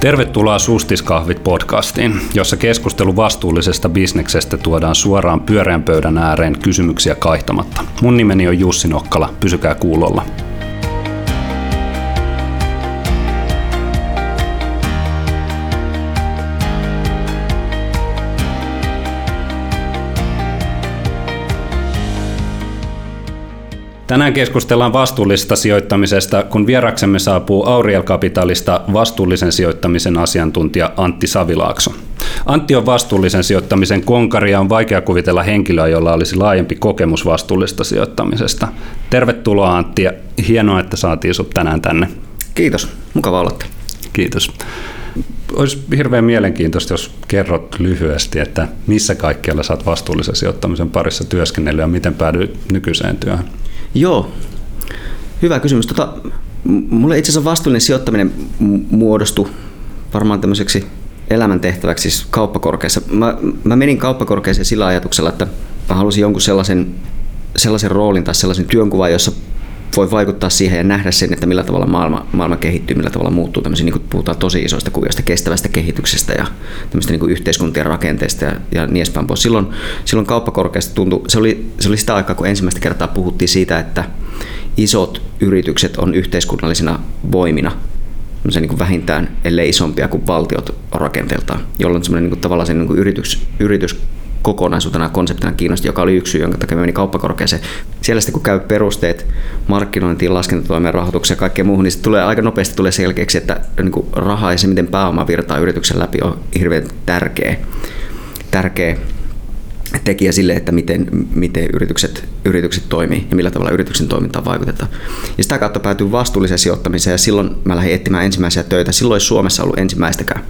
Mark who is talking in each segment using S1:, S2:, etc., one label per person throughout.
S1: Tervetuloa Sustiskahvit podcastiin, jossa keskustelu vastuullisesta bisneksestä tuodaan suoraan pyöreän pöydän ääreen kysymyksiä kaihtamatta. Mun nimeni on Jussi Nokkala, pysykää kuulolla. Tänään keskustellaan vastuullisesta sijoittamisesta, kun vieraksemme saapuu Auriel Capitalista vastuullisen sijoittamisen asiantuntija Antti Savilaakso. Antti on vastuullisen sijoittamisen konkari ja on vaikea kuvitella henkilöä, jolla olisi laajempi kokemus vastuullista sijoittamisesta. Tervetuloa Antti ja hienoa, että saatiin sinut tänään tänne.
S2: Kiitos, mukava olla
S1: Kiitos. Olisi hirveän mielenkiintoista, jos kerrot lyhyesti, että missä kaikkialla saat vastuullisen sijoittamisen parissa työskennellyt ja miten päädyit nykyiseen työhön?
S2: Joo, hyvä kysymys. Tota, mulle itse asiassa vastuullinen sijoittaminen muodostui varmaan tämmöiseksi elämäntehtäväksi siis kauppakorkeassa. Mä, mä menin kauppakorkeeseen sillä ajatuksella, että mä halusin jonkun sellaisen, sellaisen roolin tai sellaisen työnkuvan, jossa voi vaikuttaa siihen ja nähdä sen, että millä tavalla maailma, maailma kehittyy, millä tavalla muuttuu. Tämmöisiä, niin kuin puhutaan tosi isoista kuvioista, kestävästä kehityksestä ja tämmöistä niin kuin yhteiskuntien rakenteesta ja, ja niin edespäin pois. Silloin, silloin kauppakorkeasta tuntui, se oli, se oli sitä aikaa, kun ensimmäistä kertaa puhuttiin siitä, että isot yritykset on yhteiskunnallisina voimina niin kuin vähintään, ellei isompia kuin valtiot rakenteeltaan, jolloin semmoinen niin kuin, tavallaan se niin kuin yritys, yritys kokonaisuutena konseptina kiinnosti, joka oli yksi syy, jonka takia meni kauppakorkeeseen. Siellä sitten kun käy perusteet markkinointiin, laskentatoimeen, rahoitukseen ja kaikkeen muuhun, niin se tulee aika nopeasti tulee selkeäksi, että niin kuin raha ja se, miten pääoma virtaa yrityksen läpi, on hirveän tärkeä, tärkeä tekijä sille, että miten, miten yritykset, yritykset toimii ja millä tavalla yrityksen toimintaan vaikutetaan. Ja sitä kautta päätyy vastuulliseen sijoittamiseen ja silloin mä lähdin etsimään ensimmäisiä töitä. Silloin ei Suomessa ollut ensimmäistäkään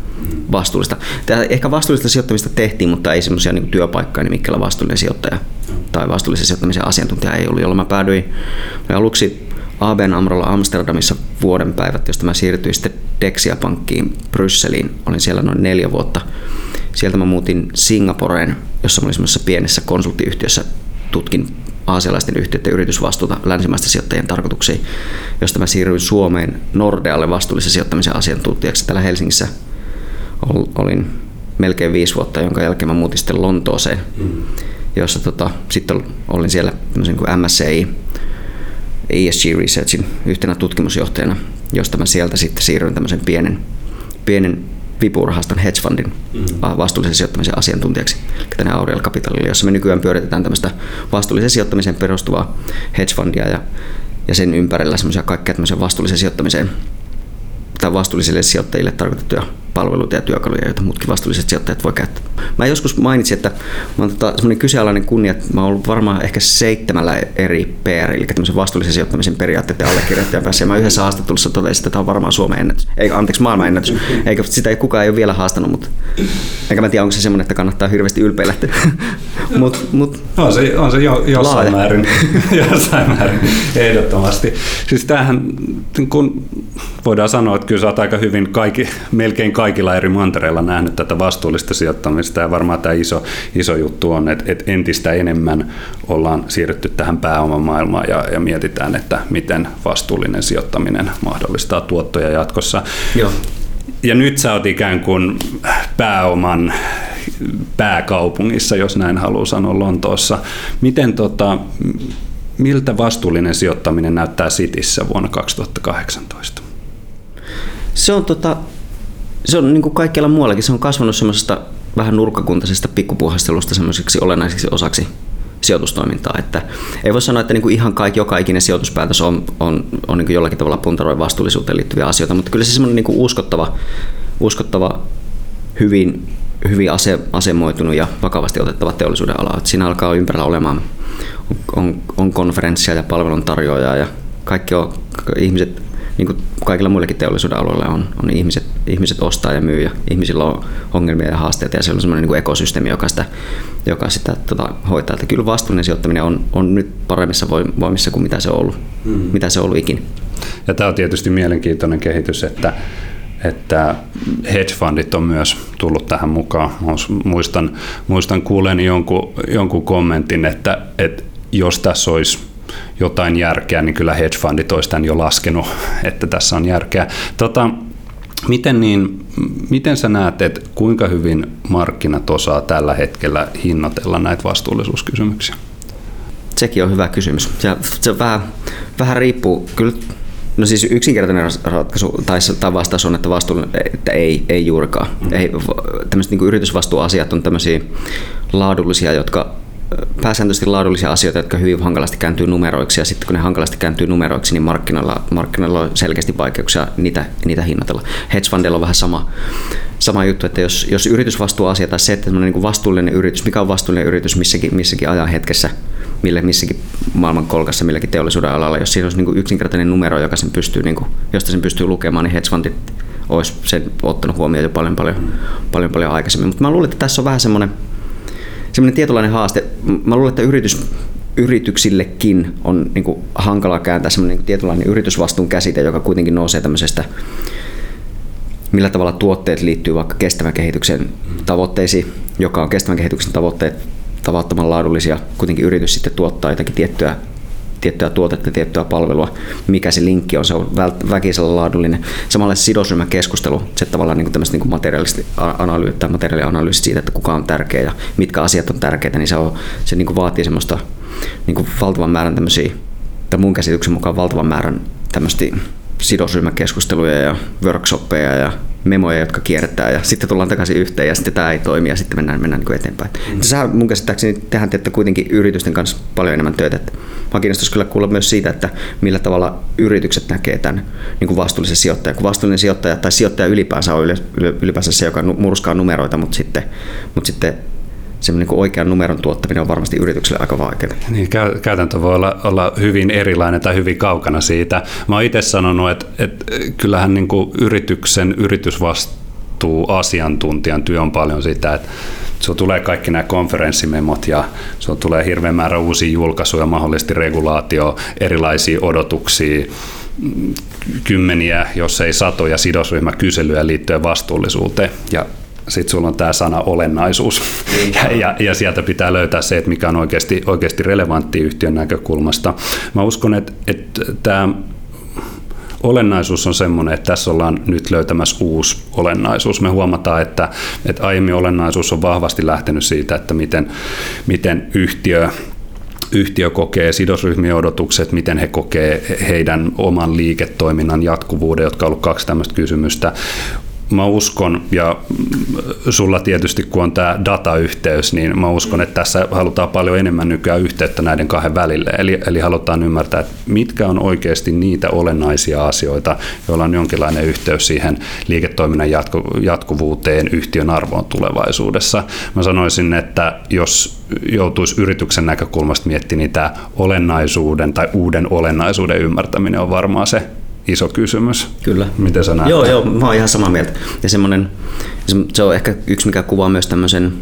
S2: vastuullista. Tää ehkä vastuullista sijoittamista tehtiin, mutta ei semmoisia niin työpaikkoja nimikkeellä vastuullinen sijoittaja tai vastuullisen sijoittamisen asiantuntija ei ollut, jolloin mä päädyin mä aluksi ABN Amrolla Amsterdamissa vuoden päivät, josta mä siirtyin sitten Dexia Pankkiin Brysseliin. Olin siellä noin neljä vuotta. Sieltä mä muutin Singaporeen, jossa mä olin semmoisessa pienessä konsulttiyhtiössä. Tutkin aasialaisten yhtiöiden yritysvastuuta länsimaisten sijoittajien tarkoituksiin, josta mä siirryin Suomeen Nordealle vastuullisen sijoittamisen asiantuntijaksi. Täällä Helsingissä olin melkein viisi vuotta, jonka jälkeen mä muutin sitten Lontooseen, jossa tota, sitten olin siellä tämmöisen kuin MSCI, ESG Researchin yhtenä tutkimusjohtajana, josta mä sieltä sitten siirryin tämmöisen pienen, pienen vipurahaston hedge fundin mm. vastuullisen sijoittamisen asiantuntijaksi tänne Aurel Capitalille, jossa me nykyään pyöritetään tämmöistä vastuullisen sijoittamiseen perustuvaa hedge fundia ja, ja sen ympärillä semmoisia kaikkea tämmöisen vastuullisen sijoittamiseen tai vastuullisille sijoittajille tarkoitettuja palveluita ja työkaluja, joita muutkin vastuulliset sijoittajat voi käyttää. Mä joskus mainitsin, että mä oon tota, semmoinen kyseenalainen kunnia, että mä oon ollut varmaan ehkä seitsemällä eri PR, eli tämmöisen vastuullisen sijoittamisen periaatteiden allekirjoittajan päässä. Ja mä yhdessä haastattelussa totesin, että tämä on varmaan Suomen ennätys. Ei, anteeksi, maailman ennätys. Eikä sitä ei kukaan ei ole vielä haastanut, mutta eikä mä tiedä, onko se semmoinen, että kannattaa hirveästi ylpeillä.
S1: mut, mut, on se, on se jo, jossain laaja. määrin, jossain määrin, ehdottomasti. Siis tämähän, kun voidaan sanoa, että kyllä sä oot aika hyvin kaikki, melkein kaikilla eri mantereilla nähnyt tätä vastuullista sijoittamista ja varmaan tämä iso, iso juttu on, että, että entistä enemmän ollaan siirrytty tähän pääomamaailmaan ja, ja mietitään, että miten vastuullinen sijoittaminen mahdollistaa tuottoja jatkossa. Joo. Ja nyt sä oot ikään kuin pääoman pääkaupungissa, jos näin haluaa sanoa Lontoossa. Miten tota, miltä vastuullinen sijoittaminen näyttää Sitissä vuonna 2018?
S2: Se on, tota, se on niin kuin kaikkialla muuallakin, se on kasvanut semmoisesta vähän nurkkakuntaisesta pikkupuhastelusta semmoiseksi olennaiseksi osaksi sijoitustoimintaa. Että ei voi sanoa, että niin kuin ihan kaikki, joka ikinen sijoituspäätös on, on, on niin kuin jollakin tavalla puntaroi vastuullisuuteen liittyviä asioita, mutta kyllä se semmoinen niin kuin uskottava, uskottava hyvin, hyvin ase, asemoitunut ja vakavasti otettava teollisuuden ala. Että siinä alkaa ympärillä olemaan on, on konferenssia ja palveluntarjoajaa ja kaikki on, ihmiset niin kuin kaikilla muillakin teollisuuden aloilla on, on ihmiset, ihmiset ostaa ja myy ja ihmisillä on ongelmia ja haasteita ja se on semmoinen niin kuin ekosysteemi, joka sitä, joka sitä tota, hoitaa. Että kyllä vastuullinen sijoittaminen on, on nyt paremmissa voimissa kuin mitä se on ollut, mm. mitä se on ollut ikinä.
S1: Ja tämä on tietysti mielenkiintoinen kehitys, että että hedge fundit on myös tullut tähän mukaan. Muistan, muistan kuuleeni jonkun, jonkun kommentin, että, että jos tässä olisi jotain järkeä, niin kyllä hedge fundit olisi tämän jo laskenut, että tässä on järkeä. Tota, Miten, niin, miten sä näet, että kuinka hyvin markkinat osaa tällä hetkellä hinnoitella näitä vastuullisuuskysymyksiä?
S2: Sekin on hyvä kysymys. Se, se vähän, vähän riippuu. Kyllä No siis yksinkertainen ratkaisu tai, tai vastaus on, että, vastuun, että ei, ei juurikaan. Mm. Ei, tämmöiset niin yritysvastuuasiat on tämmöisiä laadullisia, jotka pääsääntöisesti laadullisia asioita, jotka hyvin hankalasti kääntyy numeroiksi, ja sitten kun ne hankalasti kääntyy numeroiksi, niin markkinoilla, markkinoilla on selkeästi vaikeuksia niitä, niitä hinnoitella. Hedge fundilla on vähän sama, sama juttu, että jos, jos yritysvastuuasia tai se, että niin kuin vastuullinen yritys, mikä on vastuullinen yritys missäkin, missäkin ajan hetkessä, mille missäkin maailman kolkassa, milläkin teollisuuden alalla, jos siinä olisi niin kuin yksinkertainen numero, joka sen pystyy, niin kuin, josta sen pystyy lukemaan, niin hedge fundit olisi sen ottanut huomioon jo paljon paljon, paljon, paljon aikaisemmin. Mutta mä luulen, että tässä on vähän semmoinen, semmoinen tietynlainen haaste. Mä luulen, että yritys, yrityksillekin on niin kuin hankala kääntää semmoinen niin tietynlainen yritysvastuun käsite, joka kuitenkin nousee tämmöisestä millä tavalla tuotteet liittyy vaikka kestävän kehityksen tavoitteisiin, joka on kestävän kehityksen tavoitteet tavattoman laadullisia. Kuitenkin yritys sitten tuottaa jotakin tiettyä tiettyä tuotetta, tiettyä palvelua, mikä se linkki on, se on väkisellä laadullinen. Samalla se sidosryhmäkeskustelu, se tavallaan niin tämmöistä niin materiaalista analyysi, tai materiaalianalyysi siitä, että kuka on tärkeä ja mitkä asiat on tärkeitä, niin se, on, se niin vaatii semmoista niin valtavan määrän tämmöisiä, tai mun käsityksen mukaan valtavan määrän tämmöistä sidosryhmäkeskusteluja ja workshoppeja ja memoja, jotka kierretään ja sitten tullaan takaisin yhteen ja sitten tämä ei toimi ja sitten mennään, mennään niin eteenpäin. Mm. Sä mun käsittääkseni tehän teette kuitenkin yritysten kanssa paljon enemmän töitä. Että mä kiinnostaisi kyllä kuulla myös siitä, että millä tavalla yritykset näkee tämän niin kuin vastuullisen sijoittajan. Kun vastuullinen sijoittaja tai sijoittaja ylipäänsä on ylipäänsä se, joka murskaa numeroita, mutta sitten, mutta sitten niin oikean numeron tuottaminen on varmasti yritykselle aika vaikeaa.
S1: Niin, käytäntö voi olla, olla hyvin erilainen tai hyvin kaukana siitä. Mä oon itse sanonut, että, että kyllähän niin kuin yrityksen yritysvastuu asiantuntijan työ on paljon sitä, että se tulee kaikki nämä konferenssimemot ja se tulee hirveän määrä uusia julkaisuja, mahdollisesti regulaatio, erilaisia odotuksia, kymmeniä, jos ei satoja sidosryhmäkyselyjä liittyen vastuullisuuteen. Ja sitten sulla on tämä sana olennaisuus. Ja, ja, ja sieltä pitää löytää se, että mikä on oikeasti, oikeasti relevantti yhtiön näkökulmasta. Mä uskon, että, että tämä olennaisuus on semmoinen, että tässä ollaan nyt löytämässä uusi olennaisuus. Me huomataan, että, että aiemmin olennaisuus on vahvasti lähtenyt siitä, että miten, miten yhtiö yhtiö kokee sidosryhmien odotukset, miten he kokee heidän oman liiketoiminnan jatkuvuuden, jotka on ollut kaksi tämmöistä kysymystä mä uskon, ja sulla tietysti kun on tämä datayhteys, niin mä uskon, että tässä halutaan paljon enemmän nykyään yhteyttä näiden kahden välille. Eli, eli halutaan ymmärtää, että mitkä on oikeasti niitä olennaisia asioita, joilla on jonkinlainen yhteys siihen liiketoiminnan jatku, jatkuvuuteen, yhtiön arvoon tulevaisuudessa. Mä sanoisin, että jos joutuisi yrityksen näkökulmasta miettimään, niin tämä olennaisuuden tai uuden olennaisuuden ymmärtäminen on varmaan se iso kysymys.
S2: Kyllä.
S1: Miten sä näet?
S2: Joo, joo, mä oon ihan samaa mieltä. Ja semmoinen, se on ehkä yksi, mikä kuvaa myös tämmöisen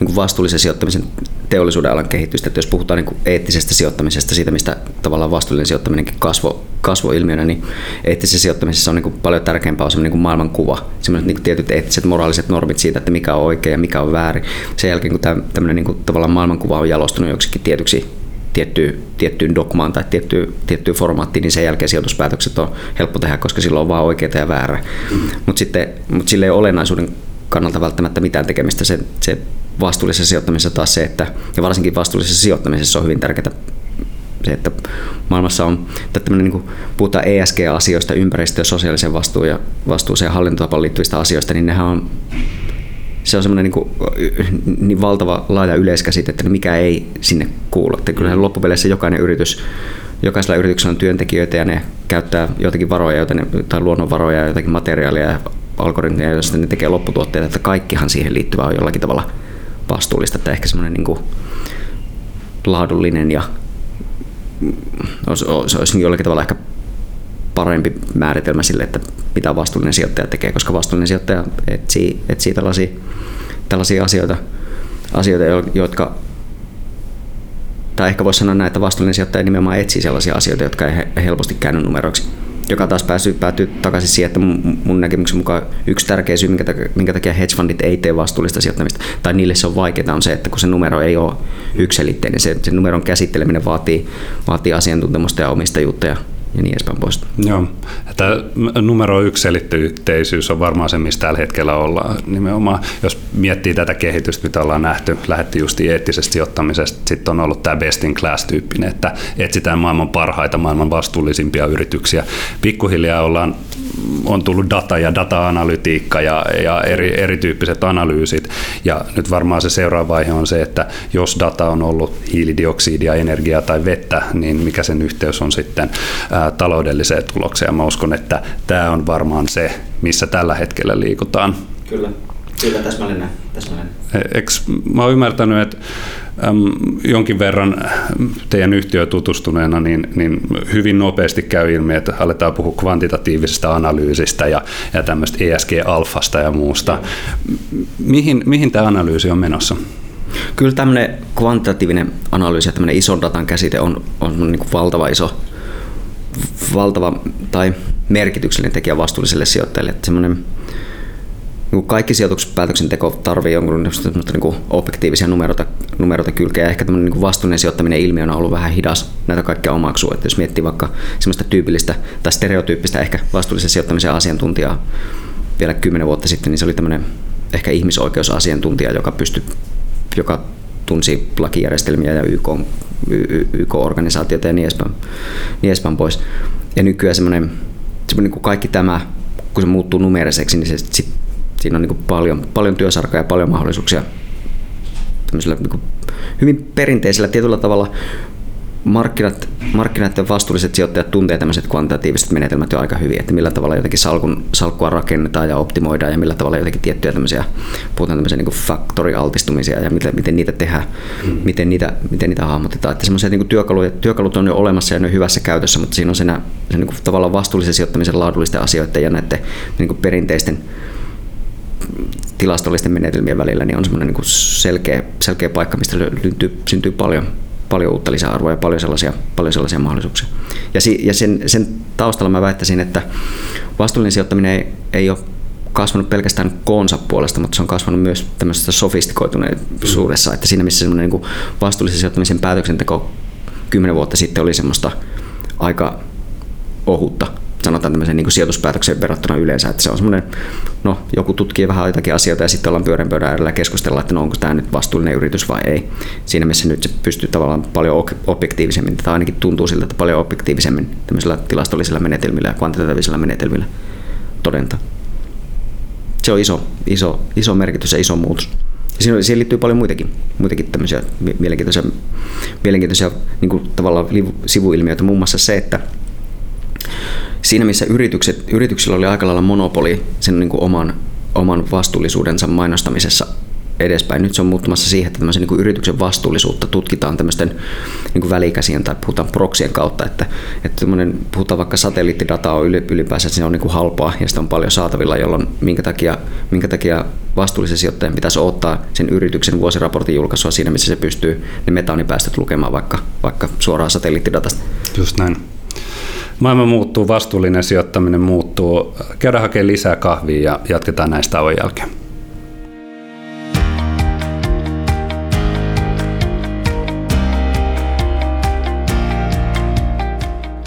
S2: niin kuin vastuullisen sijoittamisen teollisuuden alan kehitystä. Että jos puhutaan niin kuin eettisestä sijoittamisesta, siitä mistä tavallaan vastuullinen sijoittaminenkin kasvo, kasvoilmiönä, niin eettisessä sijoittamisessa on niin kuin paljon tärkeämpää on niin maailmankuva, semmoiset niin kuin tietyt eettiset moraaliset normit siitä, että mikä on oikein ja mikä on väärin. Sen jälkeen, kun tämä, tämmöinen niin kuin, tavallaan maailmankuva on jalostunut joksikin tietyksi tiettyyn, tiettyyn dogmaan tai tiettyyn, tiettyyn formaattiin, niin sen jälkeen sijoituspäätökset on helppo tehdä, koska silloin on vaan oikeita ja väärä. Mm. Mutta sitten mut sille ei ole olennaisuuden kannalta välttämättä mitään tekemistä. Se, se vastuullisessa sijoittamisessa taas se, että, ja varsinkin vastuullisessa sijoittamisessa on hyvin tärkeää se, että maailmassa on, että niin kuin puhutaan ESG-asioista, ympäristö- ja sosiaalisen vastuun ja vastuuseen ja hallintotapaan liittyvistä asioista, niin nehän on se on semmoinen niin, niin valtava laaja yleiskäsite, että mikä ei sinne kuulu. Että kyllähän loppupeleissä jokainen yritys, jokaisella yrityksellä on työntekijöitä ja ne käyttää jotakin varoja joita ne, tai luonnonvaroja ja jotakin materiaalia ja algoritmeja, joista ne tekee lopputuotteita, että kaikkihan siihen liittyvää on jollakin tavalla vastuullista. Että ehkä semmoinen niin kuin laadullinen ja olisi, olisi jollakin tavalla ehkä parempi määritelmä sille, että mitä vastuullinen sijoittaja tekee, koska vastuullinen sijoittaja etsii, etsii tällaisia, tällaisia asioita, asioita, jotka tai ehkä voisi sanoa näin, että vastuullinen sijoittaja nimenomaan etsii sellaisia asioita, jotka ei helposti käänny numeroiksi. Joka taas päätyy, päätyy takaisin siihen, että mun, näkemyksen mukaan yksi tärkeä syy, minkä minkä takia hedge fundit ei tee vastuullista sijoittamista, tai niille se on vaikeaa, on se, että kun se numero ei ole yksilitteinen, se, se numeron käsitteleminen vaatii, vaatii asiantuntemusta ja omistajuutta ja ja niin edespäin pois.
S1: Joo, että numero yksi selittyisyys on varmaan se, missä tällä hetkellä ollaan. Nimenomaan, jos miettii tätä kehitystä, mitä ollaan nähty, lähdetty just eettisestä sijoittamisesta, sitten on ollut tämä best in class tyyppinen, että etsitään maailman parhaita, maailman vastuullisimpia yrityksiä. Pikkuhiljaa ollaan on tullut data ja data-analytiikka ja, ja eri, erityyppiset analyysit. Ja nyt varmaan se seuraava vaihe on se, että jos data on ollut hiilidioksidia, energiaa tai vettä, niin mikä sen yhteys on sitten ää, taloudelliseen tulokseen. Mä uskon, että tämä on varmaan se, missä tällä hetkellä liikutaan.
S2: Kyllä. Kyllä, täsmälleen täsmälleen.
S1: Eikö, mä oon ymmärtänyt, että jonkin verran teidän yhtiö tutustuneena, niin, niin hyvin nopeasti käy ilmi, että aletaan puhua kvantitatiivisesta analyysistä ja, ja tämmöistä ESG-alfasta ja muusta. Mihin, mihin tämä analyysi on menossa?
S2: Kyllä tämmöinen kvantitatiivinen analyysi ja tämmöinen ison datan käsite on, on niin kuin valtava iso valtava tai merkityksellinen tekijä vastuulliselle sijoittajalle. Että semmoinen niin kaikki sijoituspäätöksenteko tarvii jonkun niin kuin objektiivisia numeroita, numeroita kylkeä. Ehkä tämmöinen niin vastuullinen sijoittaminen ilmiönä on ollut vähän hidas näitä kaikkia omaksua. Että jos miettii vaikka semmoista tyypillistä tai stereotyyppistä ehkä vastuullisen sijoittamisen asiantuntijaa vielä kymmenen vuotta sitten, niin se oli tämmöinen ehkä ihmisoikeusasiantuntija, joka pystyi, joka tunsi lakijärjestelmiä ja YK, YK-organisaatioita ja niin edespäin, niin edespäin pois. Ja nykyään semmoinen, semmoinen niin kuin kaikki tämä, kun se muuttuu numeriseksi, niin se sit siinä on niin paljon, paljon työsarkaa ja paljon mahdollisuuksia niin hyvin perinteisellä tietyllä tavalla markkinat, ja vastuulliset sijoittajat tuntee tämmöiset kvantitatiiviset menetelmät jo aika hyvin, että millä tavalla jotenkin salkun, salkkua rakennetaan ja optimoidaan ja millä tavalla jotenkin tiettyjä tämmöisiä, puhutaan tämmöisiä niin factory-altistumisia ja miten, miten niitä tehdään, mm. miten, niitä, miten niitä hahmotetaan. Että semmoisia niin työkaluja, työkalut on jo olemassa ja ne on hyvässä käytössä, mutta siinä on se, se niin kuin tavallaan vastuullisen sijoittamisen laadullisten asioiden ja näiden niin kuin perinteisten tilastollisten menetelmien välillä niin on semmoinen niin selkeä, selkeä paikka, mistä syntyy, syntyy paljon, paljon uutta lisäarvoa ja paljon sellaisia, paljon sellaisia mahdollisuuksia. Ja, si, ja sen, sen taustalla mä väittäisin, että vastuullinen sijoittaminen ei, ei ole kasvanut pelkästään koonsa puolesta, mutta se on kasvanut myös tämmöisessä sofistikoituneisuudessa, että siinä missä semmoinen niin vastuullisen sijoittamisen päätöksenteko kymmenen vuotta sitten oli semmoista aika ohutta sanotaan tämmöisen niin sijoituspäätökseen verrattuna yleensä, että se on semmoinen, no joku tutkii vähän jotakin asioita ja sitten ollaan pyörän pöydän äärellä ja keskustellaan, että no onko tämä nyt vastuullinen yritys vai ei. Siinä missä nyt se pystyy tavallaan paljon objektiivisemmin, tai ainakin tuntuu siltä, että paljon objektiivisemmin tämmöisillä tilastollisilla menetelmillä ja kvantitatiivisilla menetelmillä todenta. Se on iso, iso, iso merkitys ja iso muutos. Ja siinä, siihen liittyy paljon muitakin, muitakin tämmöisiä mielenkiintoisia, mielenkiintoisia niin kuin tavallaan sivuilmiöitä, muun muassa se, että siinä missä yritykset, yrityksillä oli aika lailla monopoli sen niin kuin oman, oman vastuullisuudensa mainostamisessa edespäin. Nyt se on muuttumassa siihen, että tämmöisen niin yrityksen vastuullisuutta tutkitaan tämmöisten niin kuin välikäsien tai puhutaan proksien kautta, että, että puhutaan vaikka satelliittidataa on ylipäänsä, että se on niin kuin halpaa ja sitä on paljon saatavilla, jolloin minkä takia, minkä takia vastuullisen sijoittajan pitäisi ottaa sen yrityksen vuosiraportin julkaisua siinä, missä se pystyy ne metaanipäästöt lukemaan vaikka, vaikka suoraan satelliittidatasta.
S1: Just näin. Maailma muuttuu, vastuullinen sijoittaminen muuttuu. Käydään hakemaan lisää kahvia ja jatketaan näistä tauon jälkeen.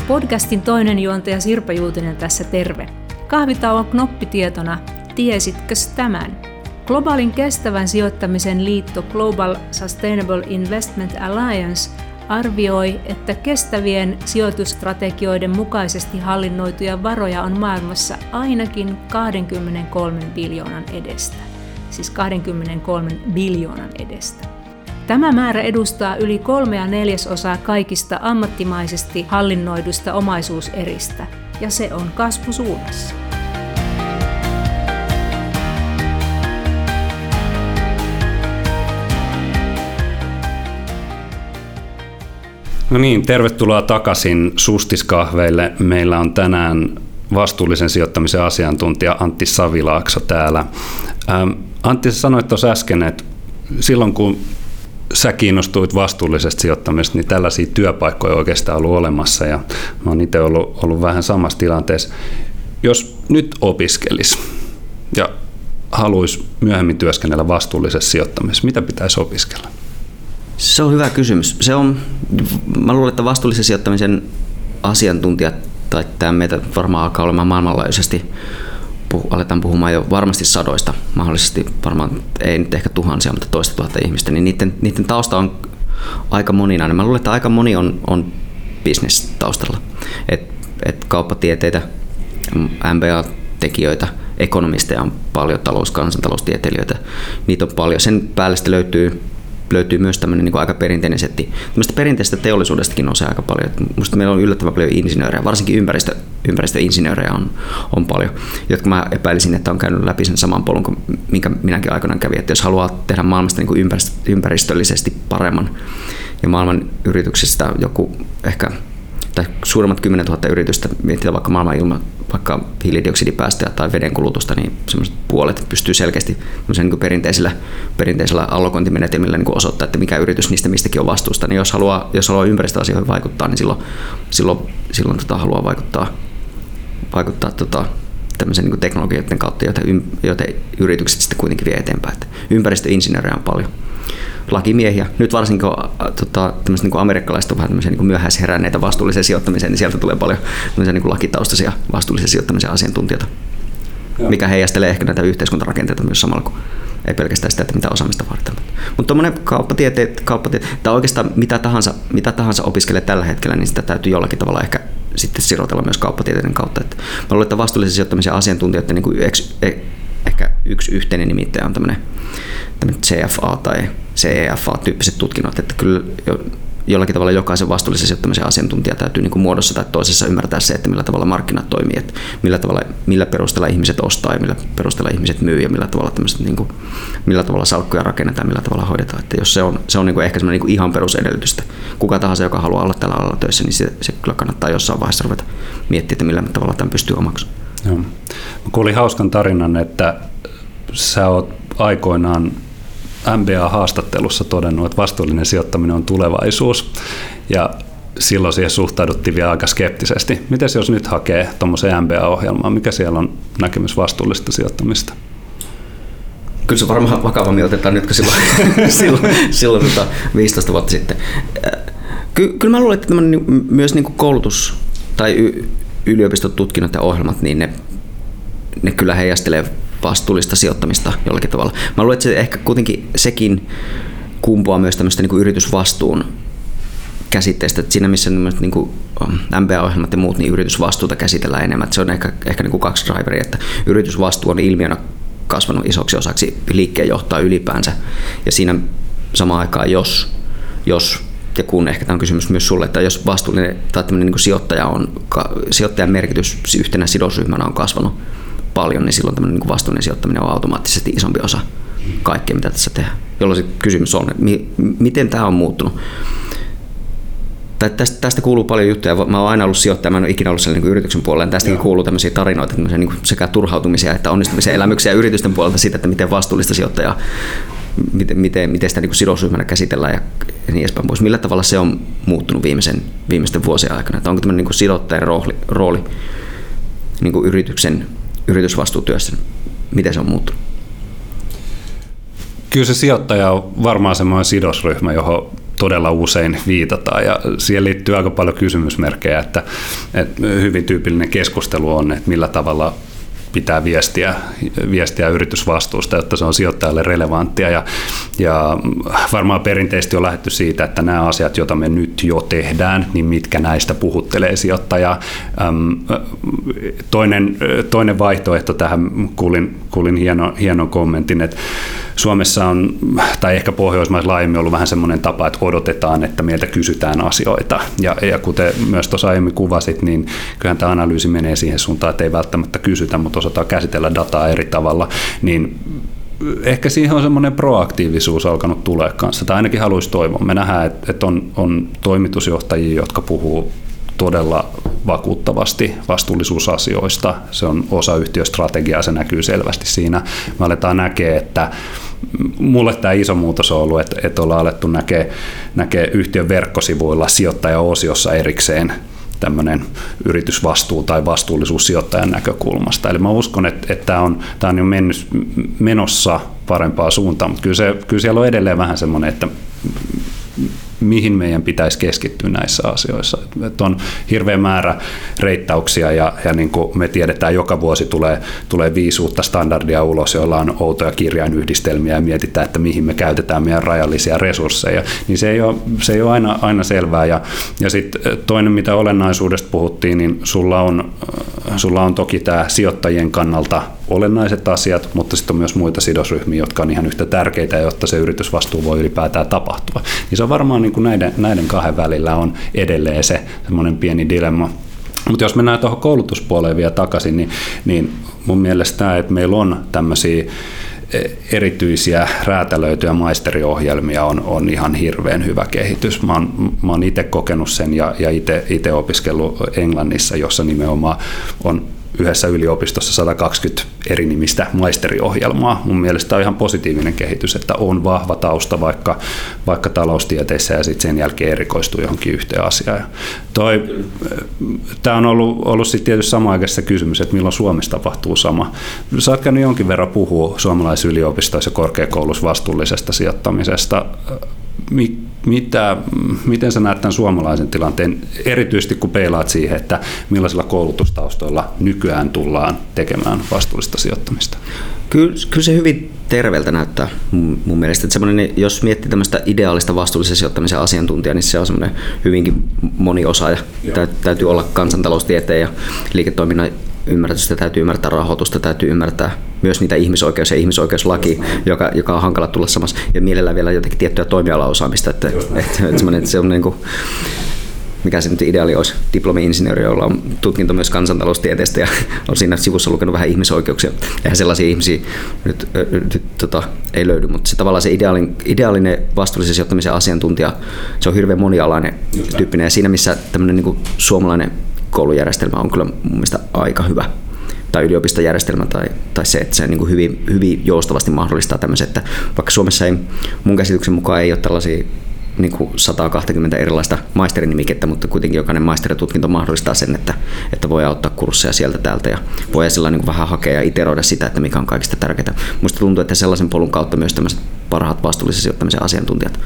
S3: Podcastin toinen juontaja Sirpa Juutinen tässä terve. Kahvitauon knoppitietona, tiesitkö tämän? Globaalin kestävän sijoittamisen liitto Global Sustainable Investment Alliance – arvioi, että kestävien sijoitusstrategioiden mukaisesti hallinnoituja varoja on maailmassa ainakin 23 biljoonan edestä. Siis 23 biljoonan edestä. Tämä määrä edustaa yli kolmea neljäsosaa kaikista ammattimaisesti hallinnoidusta omaisuuseristä, ja se on kasvusuunnassa.
S1: No niin, tervetuloa takaisin Sustiskahveille. Meillä on tänään vastuullisen sijoittamisen asiantuntija Antti Savilaakso täällä. Ähm, Antti, sä sanoit tuossa äsken, että silloin kun sä kiinnostuit vastuullisesta sijoittamisesta, niin tällaisia työpaikkoja oikeastaan ollut olemassa ja mä oon itse ollut, ollut vähän samassa tilanteessa. Jos nyt opiskelis ja haluaisi myöhemmin työskennellä vastuullisessa sijoittamisessa, mitä pitäisi opiskella?
S2: Se on hyvä kysymys. Se on, mä luulen, että vastuullisen sijoittamisen asiantuntijat tai tämä meitä varmaan alkaa olemaan maailmanlaajuisesti puh, aletaan puhumaan jo varmasti sadoista, mahdollisesti varmaan ei nyt ehkä tuhansia, mutta toista tuhatta ihmistä, niin niiden, niiden tausta on aika moninainen. Mä luulen, että aika moni on, on business taustalla. Et, et kauppatieteitä, MBA-tekijöitä, ekonomisteja on paljon, talous, kansantaloustieteilijöitä, niitä on paljon. Sen päälle löytyy löytyy myös tämmöinen niin aika perinteinen setti. Tämmöistä perinteistä teollisuudestakin on se aika paljon. Minusta meillä on yllättävän paljon insinöörejä, varsinkin ympäristö, ympäristöinsinöörejä on, on paljon, jotka mä epäilisin, että on käynyt läpi sen saman polun kuin minkä minäkin aikanaan kävin. Että jos haluaa tehdä maailmasta niin kuin ympäristöllisesti paremman ja maailman yrityksistä joku ehkä tai suurimmat 10 000 yritystä, mietitään vaikka maailman ilma, vaikka hiilidioksidipäästöjä tai veden kulutusta, niin semmoiset puolet pystyy selkeästi niin perinteisillä, perinteisillä allokointimenetelmillä niin osoittaa, että mikä yritys niistä mistäkin on vastuusta. Niin jos haluaa, jos haluaa ympäristöasioihin vaikuttaa, niin silloin, silloin, silloin tota, haluaa vaikuttaa, vaikuttaa tota, tämmöisen niin teknologioiden kautta, joita, joita yritykset sitten kuitenkin vie eteenpäin. Että ympäristöinsinöörejä on paljon lakimiehiä. Nyt varsinkin kun tota, niin amerikkalaiset on vähän niin myöhäisheränneitä vastuulliseen sijoittamiseen, niin sieltä tulee paljon niin kuin lakitaustaisia vastuullisen sijoittamisen asiantuntijoita, Joo. mikä heijastelee ehkä näitä yhteiskuntarakenteita myös samalla kuin ei pelkästään sitä, että mitä osaamista vaaditaan. Mutta tuommoinen kauppatieteet, kauppatieteet, tai oikeastaan mitä tahansa, mitä tahansa opiskelee tällä hetkellä, niin sitä täytyy jollakin tavalla ehkä sitten sirotella myös kauppatieteiden kautta. Että mä luulen, että vastuullisen sijoittamisen asiantuntijoiden niin kuin e- ehkä yksi yhteinen nimittäjä on tämmöinen, tämmöinen CFA tai CEFA-tyyppiset tutkinnot, että kyllä jo, jollakin tavalla jokaisen vastuullisen sijoittamisen asiantuntija täytyy niin kuin muodossa tai toisessa ymmärtää se, että millä tavalla markkinat toimii, että millä, tavalla, millä perusteella ihmiset ostaa ja millä perusteella ihmiset myy ja millä tavalla, niin kuin, millä tavalla salkkuja rakennetaan, millä tavalla hoidetaan. Että jos se on, se on niin kuin ehkä niin kuin ihan perusedellytystä. Kuka tahansa, joka haluaa olla tällä alalla töissä, niin se, se kyllä kannattaa jossain vaiheessa ruveta miettimään, että millä tavalla tämän pystyy omaksi. Joo. Mä
S1: kuulin hauskan tarinan, että sä oot aikoinaan MBA-haastattelussa todennut, että vastuullinen sijoittaminen on tulevaisuus. Ja silloin siihen suhtauduttiin vielä aika skeptisesti. Miten jos nyt hakee tuommoiseen MBA-ohjelmaan, mikä siellä on näkemys vastuullista sijoittamista?
S2: Kyllä se varmaan vakavammin otetaan nyt kuin silloin, silloin, silloin tota 15 vuotta sitten. Ky- kyllä mä luulen, että myös niin kuin koulutus tai y- yliopistotutkinnot ja ohjelmat, niin ne, ne kyllä heijastelee vastuullista sijoittamista jollakin tavalla. Mä luulen, että se ehkä kuitenkin sekin kumpuaa myös tämmöistä niin yritysvastuun käsitteestä, että siinä missä niin kuin MBA-ohjelmat ja muut, niin yritysvastuuta käsitellään enemmän. se on ehkä, ehkä niin kuin kaksi driveria, että yritysvastuu on ilmiönä kasvanut isoksi osaksi liikkeen johtaa ylipäänsä. Ja siinä samaan aikaan, jos, jos ja kun ehkä tämä on kysymys myös sulle, että jos vastuullinen tai niin kuin sijoittaja on, sijoittajan merkitys yhtenä sidosryhmänä on kasvanut paljon, niin silloin tämmöinen niin vastuullinen sijoittaminen on automaattisesti isompi osa kaikkea, mitä tässä tehdään. Jolloin se kysymys on, että mi- miten tämä on muuttunut. Tästä, tästä kuuluu paljon juttuja. Mä oon aina ollut sijoittaja, mä en ole ikinä ollut niin yrityksen puolella. Tästäkin Joo. kuuluu tämmöisiä tarinoita, tämmöisiä niin sekä turhautumisia että onnistumisia elämyksiä yritysten puolelta siitä, että miten vastuullista sijoittajaa, miten, miten, miten sitä niin sidosryhmänä käsitellään ja niin edespäin pois. Millä tavalla se on muuttunut viimeisen, viimeisten vuosien aikana? Että onko tämmöinen niin sijoittajan rooli, rooli niin yrityksen yritysvastuutyössä, miten se on muuttunut?
S1: Kyllä se sijoittaja on varmaan semmoinen sidosryhmä, johon todella usein viitataan ja siihen liittyy aika paljon kysymysmerkkejä, että, että hyvin tyypillinen keskustelu on, että millä tavalla pitää viestiä, viestiä yritysvastuusta, jotta se on sijoittajalle relevanttia. Ja, ja varmaan perinteisesti on lähdetty siitä, että nämä asiat, joita me nyt jo tehdään, niin mitkä näistä puhuttelee sijoittajaa. Toinen, toinen vaihtoehto tähän, kuulin, kuulin hieno, hienon kommentin, että Suomessa on, tai ehkä Pohjoismaissa laajemmin ollut vähän semmoinen tapa, että odotetaan, että meiltä kysytään asioita. Ja, ja kuten myös tuossa aiemmin kuvasit, niin kyllähän tämä analyysi menee siihen suuntaan, että ei välttämättä kysytä, mutta osataan käsitellä dataa eri tavalla. Niin ehkä siihen on semmoinen proaktiivisuus alkanut tulee kanssa, tai ainakin haluaisi toivoa. Me nähdään, että on, on toimitusjohtajia, jotka puhuu todella vakuuttavasti vastuullisuusasioista. Se on osa yhtiöstrategiaa, se näkyy selvästi siinä. Me aletaan näkeä, että mulle tämä iso muutos on ollut, että, että ollaan alettu näkeä, näkeä yhtiön verkkosivuilla sijoittajaosiossa erikseen tämmöinen yritysvastuu tai vastuullisuus sijoittajan näkökulmasta. Eli mä uskon, että, että tämä on, tämä on jo mennyt, menossa parempaa suuntaan, mutta kyllä, se, kyllä siellä on edelleen vähän semmoinen, että mihin meidän pitäisi keskittyä näissä asioissa. Että on hirveä määrä reittauksia ja, ja niin kuin me tiedetään, joka vuosi tulee, tulee viisi uutta standardia ulos, joilla on outoja kirjainyhdistelmiä ja mietitään, että mihin me käytetään meidän rajallisia resursseja. Niin se ei ole, se ei ole aina, aina selvää. Ja, ja sitten toinen, mitä olennaisuudesta puhuttiin, niin sulla on, sulla on toki tämä sijoittajien kannalta olennaiset asiat, mutta sitten on myös muita sidosryhmiä, jotka on ihan yhtä tärkeitä, jotta se yritysvastuu voi ylipäätään tapahtua. Niin se on varmaan niin kuin näiden, näiden kahden välillä on edelleen se semmoinen pieni dilemma. Mutta jos mennään tuohon koulutuspuoleen vielä takaisin, niin, niin mun mielestä tämä, että meillä on tämmöisiä e, erityisiä räätälöityjä maisteriohjelmia on, on ihan hirveän hyvä kehitys. Mä oon, mä oon itse kokenut sen ja, ja itse opiskellut Englannissa, jossa nimenomaan on yhdessä yliopistossa 120 eri nimistä maisteriohjelmaa. Mun mielestä on ihan positiivinen kehitys, että on vahva tausta vaikka, vaikka taloustieteissä ja sitten sen jälkeen erikoistuu johonkin yhteen asiaan. Tämä on ollut, ollut sitten tietysti samaaikaisessa kysymys, että milloin Suomessa tapahtuu sama. Sä oot käynyt jonkin verran puhua suomalaisyliopistoissa ja korkeakoulussa vastuullisesta sijoittamisesta mitä, miten sä näet tämän suomalaisen tilanteen, erityisesti kun peilaat siihen, että millaisilla koulutustaustoilla nykyään tullaan tekemään vastuullista sijoittamista?
S2: Kyllä, kyllä se hyvin terveeltä näyttää mun mielestä. Että jos miettii tämmöistä ideaalista vastuullisen sijoittamisen asiantuntijaa, niin se on semmoinen hyvinkin moniosaaja. Täytyy olla kansantaloustieteen ja liiketoiminnan ymmärrystä, täytyy ymmärtää rahoitusta, täytyy ymmärtää myös niitä ihmisoikeus- ja ihmisoikeuslaki, joka, joka on hankala tulla samassa, ja mielellään vielä jotenkin tiettyä toimialaosaamista, että, että, että, että se on niin kuin, mikä se nyt ideaali olisi, diplomi-insinööri, jolla on tutkinto myös kansantaloustieteestä ja on siinä sivussa lukenut vähän ihmisoikeuksia. Eihän sellaisia ihmisiä nyt, nyt tota, ei löydy, mutta se tavallaan se ideaalinen, ideaalinen vastuullisen sijoittamisen asiantuntija, se on hirveän monialainen tyyppinen. Ja siinä missä tämmöinen niin suomalainen koulujärjestelmä on kyllä mun mielestä aika hyvä tai yliopistojärjestelmä tai, tai se, että se niin kuin hyvin, hyvin joustavasti mahdollistaa tämmöisen, että vaikka Suomessa ei mun käsityksen mukaan ei ole tällaisia niin kuin 120 erilaista maisterin mutta kuitenkin jokainen maisteritutkinto mahdollistaa sen, että, että voi auttaa kursseja sieltä täältä ja voi sillä niin vähän hakea ja iteroida sitä, että mikä on kaikista tärkeintä. Minusta tuntuu, että sellaisen polun kautta myös tämmöiset parhaat vastuullisen sijoittamisen asiantuntijat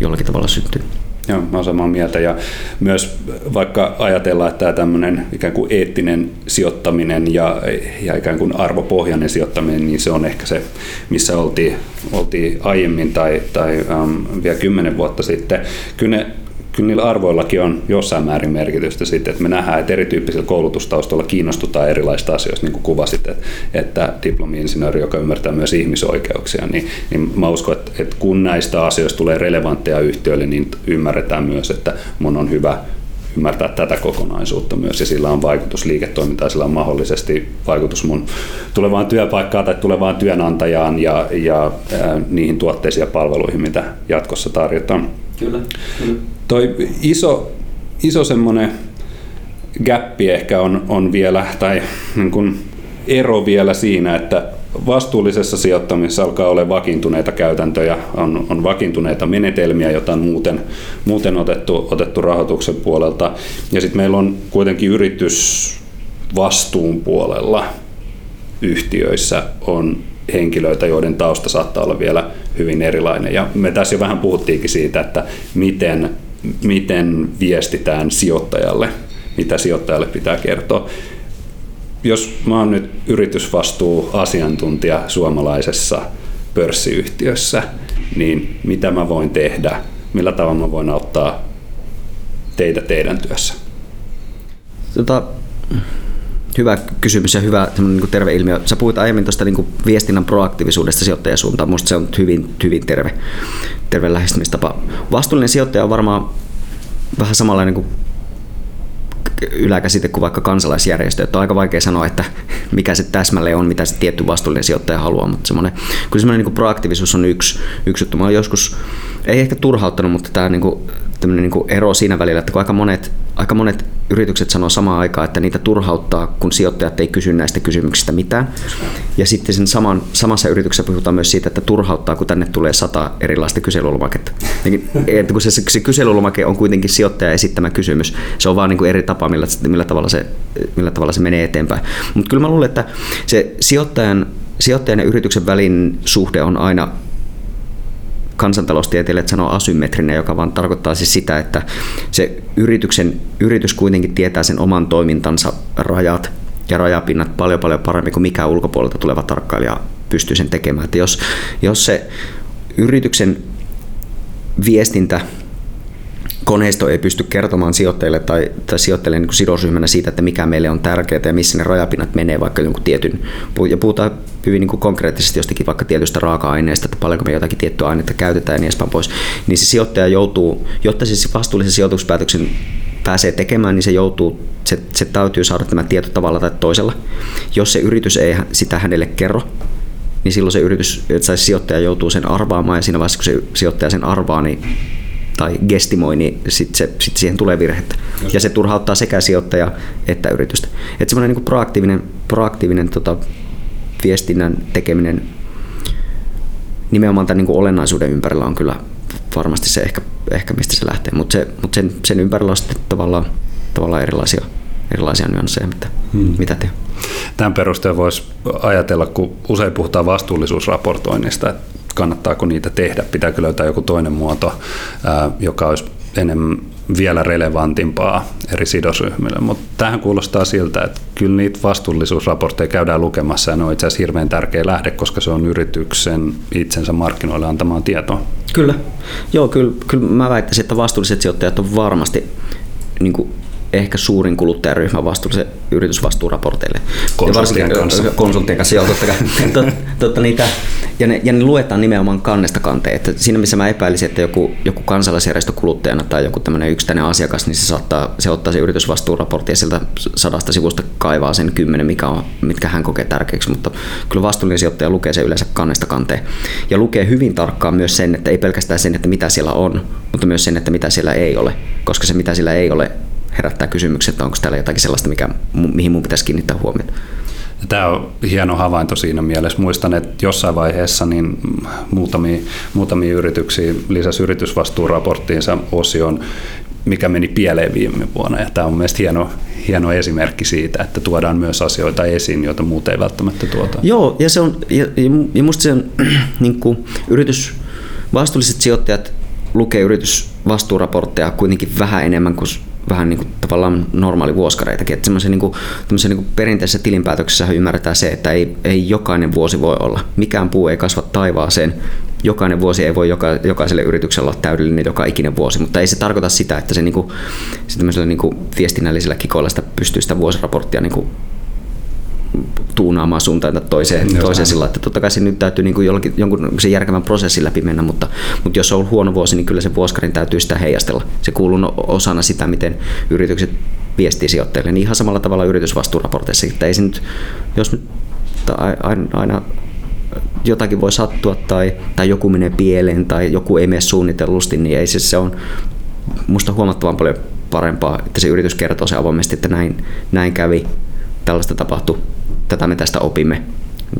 S2: jollakin tavalla syntyy.
S1: Joo, mä olen samaa mieltä. Ja myös vaikka ajatellaan, että tämä tämmöinen ikään kuin eettinen sijoittaminen ja, ja ikään kuin arvopohjainen sijoittaminen, niin se on ehkä se, missä oltiin, oltiin aiemmin tai, tai um, vielä kymmenen vuotta sitten. Kyllä ne kyllä niillä arvoillakin on jossain määrin merkitystä sitten, että me nähdään, että erityyppisillä koulutustaustoilla kiinnostutaan erilaista asioista, niin kuin kuvasit, että, että diplomi-insinööri, joka ymmärtää myös ihmisoikeuksia, niin, niin mä uskon, että, että kun näistä asioista tulee relevantteja yhtiöille, niin ymmärretään myös, että mun on hyvä ymmärtää tätä kokonaisuutta myös, ja sillä on vaikutus liiketoimintaan, sillä on mahdollisesti vaikutus mun tulevaan työpaikkaan tai tulevaan työnantajaan ja, ja niihin tuotteisiin ja palveluihin, mitä jatkossa tarjotaan.
S2: Kyllä, kyllä.
S1: Toi iso, iso semmoinen gappi ehkä on, on vielä, tai niin kuin ero vielä siinä, että vastuullisessa sijoittamisessa alkaa olla vakiintuneita käytäntöjä, on, on vakiintuneita menetelmiä, joita on muuten, muuten otettu, otettu rahoituksen puolelta. Ja sitten meillä on kuitenkin yritysvastuun puolella yhtiöissä on henkilöitä, joiden tausta saattaa olla vielä hyvin erilainen. Ja me tässä jo vähän puhuttiinkin siitä, että miten, miten viestitään sijoittajalle, mitä sijoittajalle pitää kertoa. Jos mä oon nyt yritysvastuu-asiantuntija suomalaisessa pörssiyhtiössä, niin mitä mä voin tehdä, millä tavalla mä voin auttaa teitä teidän työssä?
S2: Tota, Hyvä kysymys ja hyvä niin kuin terve ilmiö. Sä puhuit aiemmin tuosta niin viestinnän proaktiivisuudesta sijoittajasuuntaan. Minusta se on hyvin, hyvin terve, terve lähestymistapa. Vastuullinen sijoittaja on varmaan vähän samanlainen kuin yläkäsite kuin vaikka kansalaisjärjestö. Että on aika vaikea sanoa, että mikä se täsmälleen on, mitä se tietty vastuullinen sijoittaja haluaa, mutta semmoinen, kyllä semmoinen niin proaktiivisuus on yksi, yksi juttu. Mä olen joskus, ei ehkä turhauttanut, mutta tämä niin kuin, niin kuin ero siinä välillä, että kun aika monet, aika monet yritykset sanoo samaan aikaan, että niitä turhauttaa, kun sijoittajat ei kysy näistä kysymyksistä mitään. Ja sitten sen saman, samassa yrityksessä puhutaan myös siitä, että turhauttaa, kun tänne tulee sata erilaista kyselylomaketta. Niin, että kun se, se kyselylomake on kuitenkin sijoittaja esittämä kysymys, se on vaan niin kuin eri tapa, millä, millä, tavalla se, millä tavalla se menee eteenpäin. Mutta kyllä mä luulen, että se sijoittajan, sijoittajan ja yrityksen välin suhde on aina kansantaloustieteilijät sanoo asymmetrinen, joka vaan tarkoittaa siis sitä, että se yrityksen, yritys kuitenkin tietää sen oman toimintansa rajat ja rajapinnat paljon paljon paremmin kuin mikä ulkopuolelta tuleva tarkkailija pystyy sen tekemään. Että jos, jos se yrityksen viestintä koneisto ei pysty kertomaan sijoittajille tai, tai sijoittajille niin sidosryhmänä siitä, että mikä meille on tärkeää ja missä ne rajapinnat menee vaikka jonkun tietyn, ja puhutaan hyvin niin kuin konkreettisesti jostakin vaikka tietystä raaka-aineesta, että paljonko me jotakin tiettyä ainetta käytetään ja niin edespäin pois, niin se sijoittaja joutuu, jotta siis vastuullisen sijoituspäätöksen pääsee tekemään, niin se joutuu, se, se täytyy saada tämä tieto tavalla tai toisella. Jos se yritys ei sitä hänelle kerro, niin silloin se yritys, että se sijoittaja joutuu sen arvaamaan ja siinä vaiheessa, kun se sijoittaja sen arvaa, niin tai gestimoi, niin sit se, sit siihen tulee virhettä. Just. Ja se turhauttaa sekä sijoittaja että yritystä. Että semmoinen niin proaktiivinen, proaktiivinen tota, viestinnän tekeminen nimenomaan tämän niin kuin olennaisuuden ympärillä on kyllä varmasti se ehkä, ehkä mistä se lähtee, mutta se, mut sen, sen ympärillä on sitten tavallaan, tavallaan erilaisia, erilaisia nyansseja, mitä, hmm. mitä tehdään.
S1: Tämän perusteella voisi ajatella, kun usein puhutaan vastuullisuusraportoinnista, että kannattaako niitä tehdä, pitääkö löytää joku toinen muoto, joka olisi enemmän vielä relevantimpaa eri sidosryhmille. Mutta tähän kuulostaa siltä, että kyllä niitä vastuullisuusraportteja käydään lukemassa ja ne on itse asiassa hirveän tärkeä lähde, koska se on yrityksen itsensä markkinoille antamaan tietoa.
S2: Kyllä. Joo, kyllä, kyllä mä väittäisin, että vastuulliset sijoittajat on varmasti niin kuin ehkä suurin kuluttajaryhmä vastuullisen yritysvastuuraporteille.
S1: Konsulttien ja kanssa.
S2: Konsulttien kanssa, joo, totta, totta, totta niitä, ja, ne, ja ne luetaan nimenomaan kannesta kanteen. Että siinä missä mä epäilisin, että joku, joku kansalaisjärjestö kuluttajana tai joku tämmöinen yksittäinen asiakas, niin se, saattaa, se ottaa se yritysvastuuraportti ja sieltä sadasta sivusta kaivaa sen kymmenen, mikä on, mitkä hän kokee tärkeäksi. Mutta kyllä vastuullinen sijoittaja lukee se yleensä kannesta kanteen. Ja lukee hyvin tarkkaan myös sen, että ei pelkästään sen, että mitä siellä on, mutta myös sen, että mitä siellä ei ole. Koska se, mitä siellä ei ole, herättää kysymykset, että onko täällä jotakin sellaista, mikä, mihin mun pitäisi kiinnittää huomiota.
S1: Tämä on hieno havainto siinä mielessä. Muistan, että jossain vaiheessa niin muutamia, muutamia yrityksiä lisäsi yritysvastuuraporttiinsa osion, mikä meni pieleen viime vuonna. Ja tämä on mielestäni hieno, hieno esimerkki siitä, että tuodaan myös asioita esiin, joita muut ei välttämättä tuota.
S2: Joo, ja, se on, ja, ja musta se on niin kuin yritys, vastuulliset sijoittajat lukee yritysvastuuraportteja kuitenkin vähän enemmän kuin vähän niin kuin tavallaan normaali vuoskareitakin. Että niin kuin, niin kuin perinteisessä tilinpäätöksessä ymmärretään se, että ei, ei jokainen vuosi voi olla. Mikään puu ei kasva taivaaseen. Jokainen vuosi ei voi joka, jokaiselle yrityksellä olla täydellinen joka ikinen vuosi, mutta ei se tarkoita sitä, että se, niin kuin, se niin kuin viestinnällisellä kikoilla sitä pystyy sitä vuosiraporttia niin kuin tuunaamaan suuntaan tai toiseen, Joo, toiseen sillä että totta kai se nyt täytyy niin kuin jollakin, jonkun sen järkevän prosessin läpi mennä, mutta, mutta jos on ollut huono vuosi, niin kyllä se vuoskarin täytyy sitä heijastella. Se kuuluu no, osana sitä, miten yritykset viestii sijoittajille. Niin ihan samalla tavalla yritysvastuuraporteissa, että ei se nyt, jos nyt aina, aina jotakin voi sattua tai, tai joku menee pieleen tai joku ei mene suunnitellusti, niin ei se, se on musta huomattavan paljon parempaa, että se yritys kertoo se avoimesti, että näin, näin kävi, tällaista tapahtui, tätä me tästä opimme,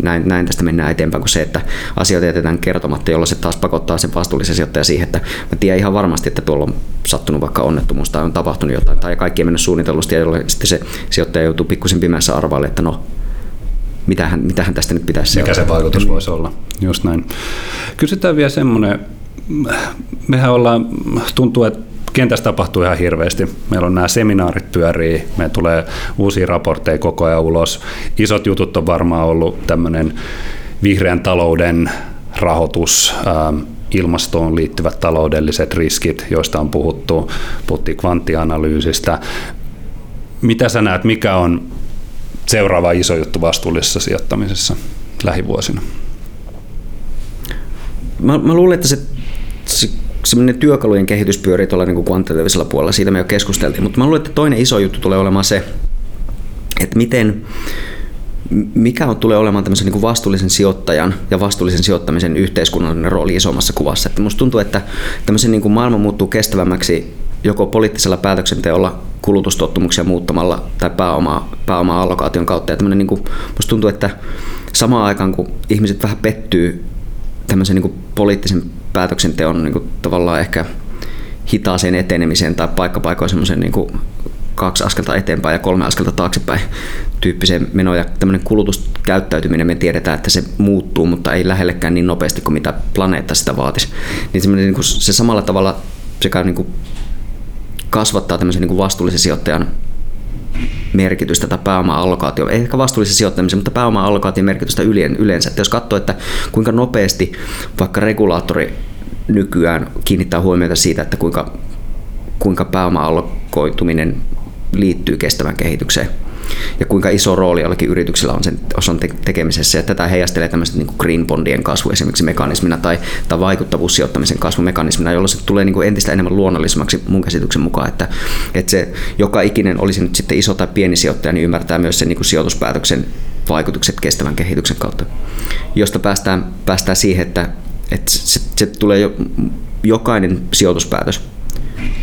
S2: näin, näin tästä mennään eteenpäin kuin se, että asioita jätetään kertomatta, jolloin se taas pakottaa sen vastuullisen sijoittajan siihen, että mä tiedän ihan varmasti, että tuolla on sattunut vaikka onnettomuus tai on tapahtunut jotain tai kaikki ei mennyt suunnitellusti ja jolloin sitten se sijoittaja joutuu pikkusen pimeässä arvaalle, että no, mitähän, mitähän tästä nyt pitäisi
S1: Mikä seurata. se vaikutus voisi olla, just näin. Kysytään vielä semmoinen, mehän ollaan, tuntuu, että kentässä tapahtuu ihan hirveästi. Meillä on nämä seminaarit pyörii, me tulee uusia raportteja koko ajan ulos. Isot jutut on varmaan ollut tämmöinen vihreän talouden rahoitus, ähm, ilmastoon liittyvät taloudelliset riskit, joista on puhuttu, puhuttiin kvanttianalyysistä. Mitä sä näet, mikä on seuraava iso juttu vastuullisessa sijoittamisessa lähivuosina?
S2: Mä, mä luulen, että se, se semmoinen työkalujen kehitys pyörii tuolla niin kvantitatiivisella puolella, siitä me jo keskusteltiin, mutta mä luulen, että toinen iso juttu tulee olemaan se, että miten, mikä on, tulee olemaan tämmöisen niin vastuullisen sijoittajan ja vastuullisen sijoittamisen yhteiskunnallinen rooli isommassa kuvassa. Että musta tuntuu, että tämmöisen niin kuin maailma muuttuu kestävämmäksi joko poliittisella päätöksenteolla, kulutustottumuksia muuttamalla tai pääoma, pääoma-allokaation kautta. Ja niin kuin, musta tuntuu, että samaan aikaan kun ihmiset vähän pettyy tämmöisen niin kuin poliittisen päätöksenteon niin kuin tavallaan ehkä hitaaseen etenemiseen tai paikkapaikoin semmoisen niin kaksi askelta eteenpäin ja kolme askelta taaksepäin tyyppiseen menoon. Ja tämmöinen kulutuskäyttäytyminen, me tiedetään, että se muuttuu, mutta ei lähellekään niin nopeasti kuin mitä planeetta sitä vaatisi. Niin, niin kuin se samalla tavalla sekä niin kuin kasvattaa tämmöisen niin kuin vastuullisen sijoittajan merkitystä tai pääoma-allokaatio, ehkä vastuullisen sijoittamisen, mutta pääoma-allokaation merkitystä yleensä. Että jos katsoo, että kuinka nopeasti vaikka regulaattori nykyään kiinnittää huomiota siitä, että kuinka, kuinka pääoma-allokoituminen liittyy kestävän kehitykseen ja kuinka iso rooli jollakin yrityksillä on sen osan tekemisessä. Ja tätä heijastelee tämmöistä niin green bondien kasvu esimerkiksi mekanismina tai, tai vaikuttavuussijoittamisen kasvumekanismina, jolloin se tulee niin kuin entistä enemmän luonnollisemmaksi mun käsityksen mukaan, että, että se joka ikinen olisi nyt sitten iso tai pieni sijoittaja, niin ymmärtää myös sen niin kuin sijoituspäätöksen vaikutukset kestävän kehityksen kautta, josta päästään, päästään siihen, että, että se, se tulee jo, jokainen sijoituspäätös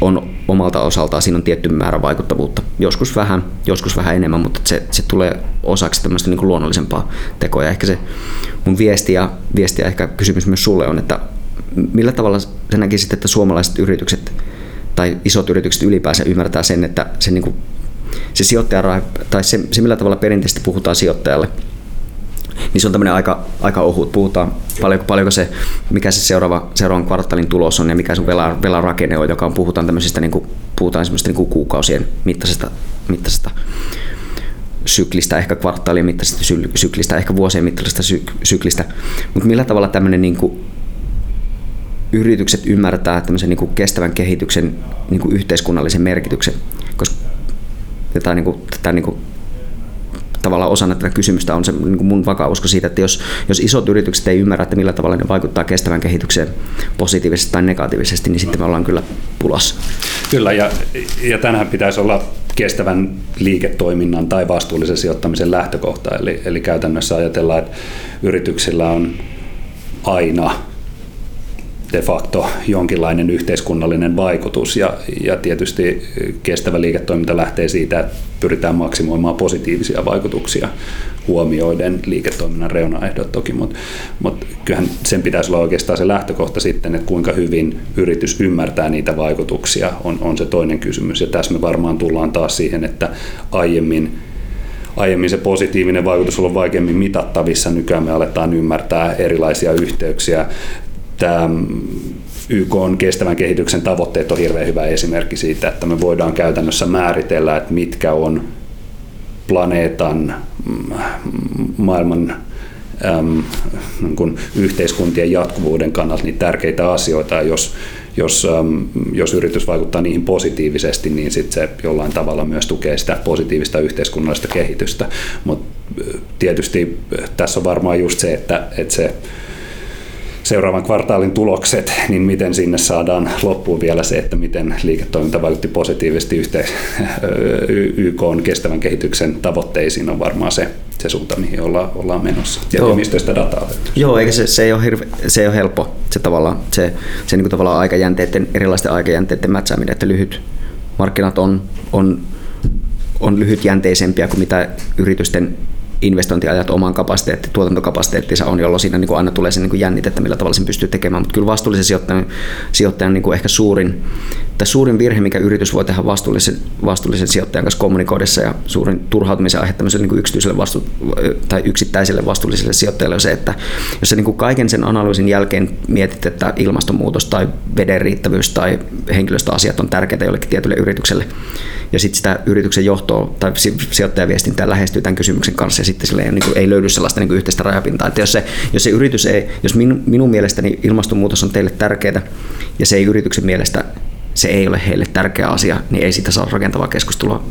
S2: on omalta osaltaan, siinä on tietty määrä vaikuttavuutta. Joskus vähän, joskus vähän enemmän, mutta se, se tulee osaksi tämmöistä niin kuin luonnollisempaa tekoa. Ja ehkä se mun viesti ja, viesti ja ehkä kysymys myös sulle on, että millä tavalla sä näkisit, että suomalaiset yritykset tai isot yritykset ylipäänsä ymmärtää sen, että se, niin kuin, se sijoittaja, tai se, se millä tavalla perinteisesti puhutaan sijoittajalle – niin se on tämmöinen aika, aika ohut. Puhutaan paljonko, paljonko se, mikä se seuraava, seuraavan kvartaalin tulos on ja mikä sun velan, velan rakenne on, joka on, puhutaan tämmöisistä, niin kuin, puhutaan niin kuin kuukausien mittaisesta, mittaisesta syklistä, ehkä kvartaalien mittaisesta syklistä, ehkä vuosien mittaisesta syklistä. Mutta millä tavalla tämmöinen niin kuin, yritykset ymmärtää tämmöisen niin kuin kestävän kehityksen niin kuin yhteiskunnallisen merkityksen, koska tätä, niin kuin, tätä niin kuin tavallaan osana tätä kysymystä on se niin kuin mun vakaa usko siitä, että jos, jos isot yritykset ei ymmärrä, että millä tavalla ne vaikuttaa kestävän kehitykseen positiivisesti tai negatiivisesti, niin sitten me ollaan kyllä pulassa.
S1: Kyllä, ja, ja tänään pitäisi olla kestävän liiketoiminnan tai vastuullisen sijoittamisen lähtökohta. Eli, eli käytännössä ajatellaan, että yrityksillä on aina de facto jonkinlainen yhteiskunnallinen vaikutus. Ja, ja tietysti kestävä liiketoiminta lähtee siitä, että pyritään maksimoimaan positiivisia vaikutuksia huomioiden liiketoiminnan reunaehdot toki, mutta, mutta kyllähän sen pitäisi olla oikeastaan se lähtökohta sitten, että kuinka hyvin yritys ymmärtää niitä vaikutuksia on, on se toinen kysymys. Ja tässä me varmaan tullaan taas siihen, että aiemmin aiemmin se positiivinen vaikutus on ollut vaikeammin mitattavissa, nykyään me aletaan ymmärtää erilaisia yhteyksiä tämä YK on kestävän kehityksen tavoitteet on hirveän hyvä esimerkki siitä, että me voidaan käytännössä määritellä, että mitkä on planeetan, mm, maailman äm, niin kuin yhteiskuntien jatkuvuuden kannalta niin tärkeitä asioita. Jos, jos, äm, jos yritys vaikuttaa niihin positiivisesti, niin sit se jollain tavalla myös tukee sitä positiivista yhteiskunnallista kehitystä. Mutta tietysti tässä on varmaan just se, että, että se seuraavan kvartaalin tulokset, niin miten sinne saadaan loppuun vielä se, että miten liiketoiminta vaikutti positiivisesti yhteen YK on kestävän kehityksen tavoitteisiin on varmaan se, se suunta, mihin olla, ollaan menossa. Ja Joo. mistä sitä dataa löytyy.
S2: Joo, eikä se, se, ei ole hirve, se ei ole helppo, se tavallaan, se, se niin kuin tavallaan aikajänteiden, erilaisten aikajänteiden mätsääminen, että lyhyt markkinat on, on, on lyhytjänteisempiä kuin mitä yritysten investointiajat omaan kapasiteetti, tuotantokapasiteettinsa on, jolloin siinä niin kuin aina tulee se niin kuin jännite, että millä tavalla sen pystyy tekemään. Mutta kyllä vastuullisen sijoittajan, sijoittajan niin kuin ehkä suurin, tai suurin virhe, mikä yritys voi tehdä vastuullisen, vastuullisen sijoittajan kanssa kommunikoidessa ja suurin turhautumisen aihe niin yksityiselle vastu, tai yksittäiselle vastuulliselle sijoittajalle on se, että jos sä niin kuin kaiken sen analyysin jälkeen mietit, että ilmastonmuutos tai veden riittävyys tai henkilöstöasiat on tärkeitä jollekin tietylle yritykselle, ja sitten sitä yrityksen johtoa tai sijoittajaviestintää lähestyy tämän kysymyksen kanssa ja sitten sille ei, niin kuin, ei löydy sellaista niin kuin yhteistä rajapintaa. Että jos se, jos se yritys ei, jos minun, minun mielestäni ilmastonmuutos on teille tärkeää ja se ei yrityksen mielestä se ei ole heille tärkeä asia, niin ei siitä saa rakentavaa keskustelua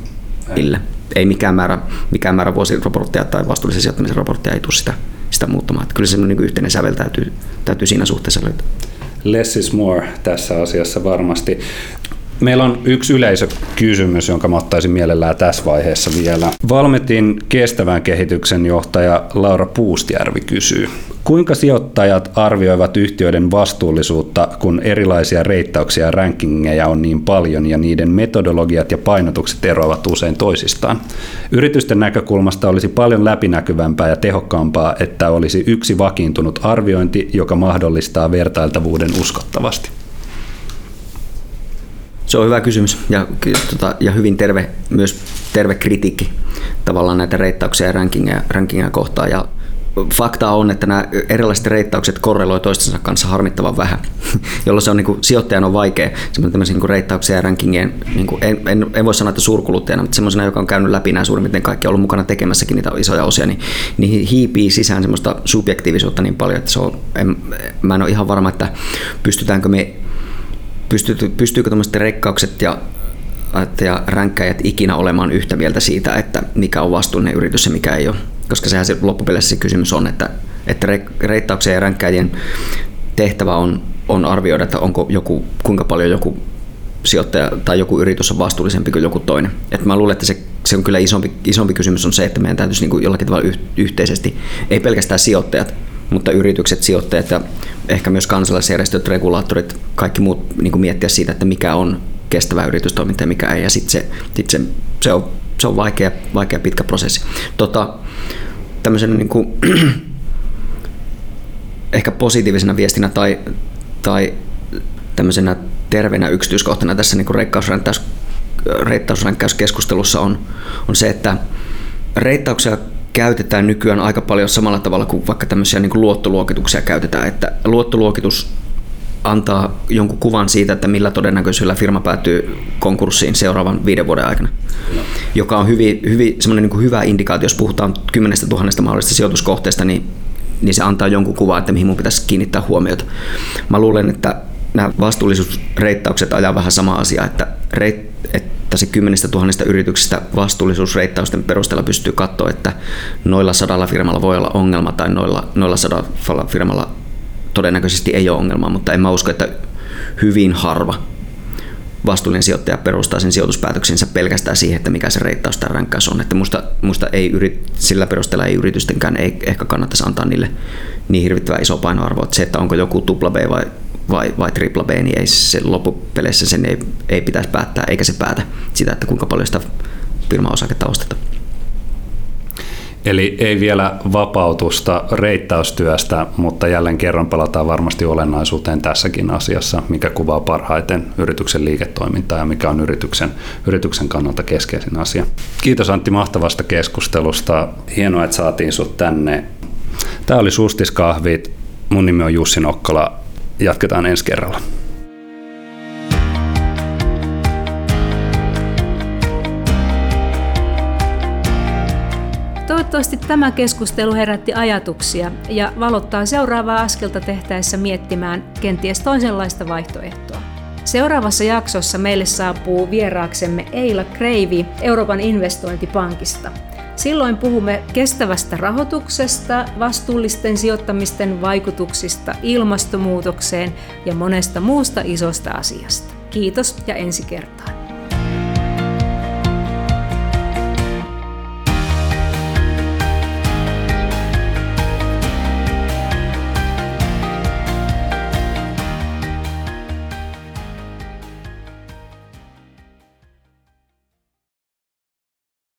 S2: millä. Ei mikään määrä, mikään määrä vuosiraporttia tai vastuullisen sijoittamisen raporttia ei tule sitä, sitä muuttamaan. Että kyllä se niin yhteinen sävel täytyy, täytyy siinä suhteessa löytää.
S1: Less is more tässä asiassa varmasti. Meillä on yksi yleisökysymys, jonka mä ottaisin mielellään tässä vaiheessa vielä. Valmetin kestävän kehityksen johtaja Laura Puustjärvi kysyy. Kuinka sijoittajat arvioivat yhtiöiden vastuullisuutta, kun erilaisia reittauksia ja rankingeja on niin paljon ja niiden metodologiat ja painotukset eroavat usein toisistaan? Yritysten näkökulmasta olisi paljon läpinäkyvämpää ja tehokkaampaa, että olisi yksi vakiintunut arviointi, joka mahdollistaa vertailtavuuden uskottavasti.
S2: Se on hyvä kysymys ja, tota, ja hyvin terve, myös terve kritiikki tavallaan näitä reittauksia ja rankingia, rankingia kohtaan. Ja fakta on, että nämä erilaiset reittaukset korreloi toistensa kanssa harmittavan vähän, jolloin se on niin kuin, sijoittajan on vaikea semmoisia niin reittauksia ja rankingien, niin kuin, en, en, en, voi sanoa, että suurkuluttajana, mutta semmoisena, joka on käynyt läpi nämä suurin piirtein kaikki, ollut mukana tekemässäkin niitä isoja osia, niin, niin hiipii sisään semmoista subjektiivisuutta niin paljon, että se on, en, mä en ole ihan varma, että pystytäänkö me, pystyykö, pystyykö tuommoiset reikkaukset ja ja ränkkäjät ikinä olemaan yhtä mieltä siitä, että mikä on vastuullinen yritys ja mikä ei ole koska sehän se loppupeleissä se kysymys on, että, että reittauksen ja ränkkäjien tehtävä on, on arvioida, että onko joku, kuinka paljon joku sijoittaja tai joku yritys on vastuullisempi kuin joku toinen. Et mä luulen, että se, se on kyllä isompi, isompi kysymys on se, että meidän täytyisi niin kuin jollakin tavalla yh, yhteisesti, ei pelkästään sijoittajat, mutta yritykset, sijoittajat ja ehkä myös kansalaisjärjestöt, regulaattorit, kaikki muut niin kuin miettiä siitä, että mikä on kestävä yritystoiminta ja mikä ei. Ja sitten se, sit se, se, on, se on vaikea, vaikea pitkä prosessi. Tota, tämmöisen niin kuin, ehkä positiivisena viestinä tai, tai tämmöisenä terveenä yksityiskohtana tässä niin reittausränkkäyskeskustelussa on, on se, että reittauksia käytetään nykyään aika paljon samalla tavalla kuin vaikka tämmöisiä niin kuin luottoluokituksia käytetään, että luottoluokitus antaa jonkun kuvan siitä, että millä todennäköisyydellä firma päätyy konkurssiin seuraavan viiden vuoden aikana, no. joka on hyvin, hyvin, semmoinen niin hyvä indikaatio, jos puhutaan kymmenestä tuhannesta mahdollisesta sijoituskohteesta, niin, niin se antaa jonkun kuvan, että mihin mun pitäisi kiinnittää huomiota. Mä luulen, että nämä vastuullisuusreittaukset ajaa vähän sama asia, että, reit, että se kymmenestä tuhannesta yrityksestä vastuullisuusreittausten perusteella pystyy katsoa, että noilla sadalla firmalla voi olla ongelma tai noilla, noilla sadalla firmalla todennäköisesti ei ole ongelmaa, mutta en mä usko, että hyvin harva vastuullinen sijoittaja perustaa sen sijoituspäätöksensä pelkästään siihen, että mikä se reittaus tai ränkkäys on. Että musta, musta ei yrit, sillä perusteella ei yritystenkään ei ehkä kannattaisi antaa niille niin hirvittävän iso painoarvo. Että se, että onko joku tupla B vai, vai, vai tripla B, niin ei se loppupeleissä sen ei, ei pitäisi päättää, eikä se päätä sitä, että kuinka paljon sitä firma-osaketta ostetaan.
S1: Eli ei vielä vapautusta reittaustyöstä, mutta jälleen kerran palataan varmasti olennaisuuteen tässäkin asiassa, mikä kuvaa parhaiten yrityksen liiketoimintaa ja mikä on yrityksen, yrityksen kannalta keskeisin asia. Kiitos Antti mahtavasta keskustelusta. Hienoa, että saatiin sut tänne. Tämä oli Sustiskahvit. Mun nimi on Jussi Nokkola. Jatketaan ensi kerralla.
S3: Toivottavasti tämä keskustelu herätti ajatuksia ja valottaa seuraavaa askelta tehtäessä miettimään kenties toisenlaista vaihtoehtoa. Seuraavassa jaksossa meille saapuu vieraaksemme Eila Kreivi Euroopan investointipankista. Silloin puhumme kestävästä rahoituksesta, vastuullisten sijoittamisten vaikutuksista ilmastonmuutokseen ja monesta muusta isosta asiasta. Kiitos ja ensi kertaa.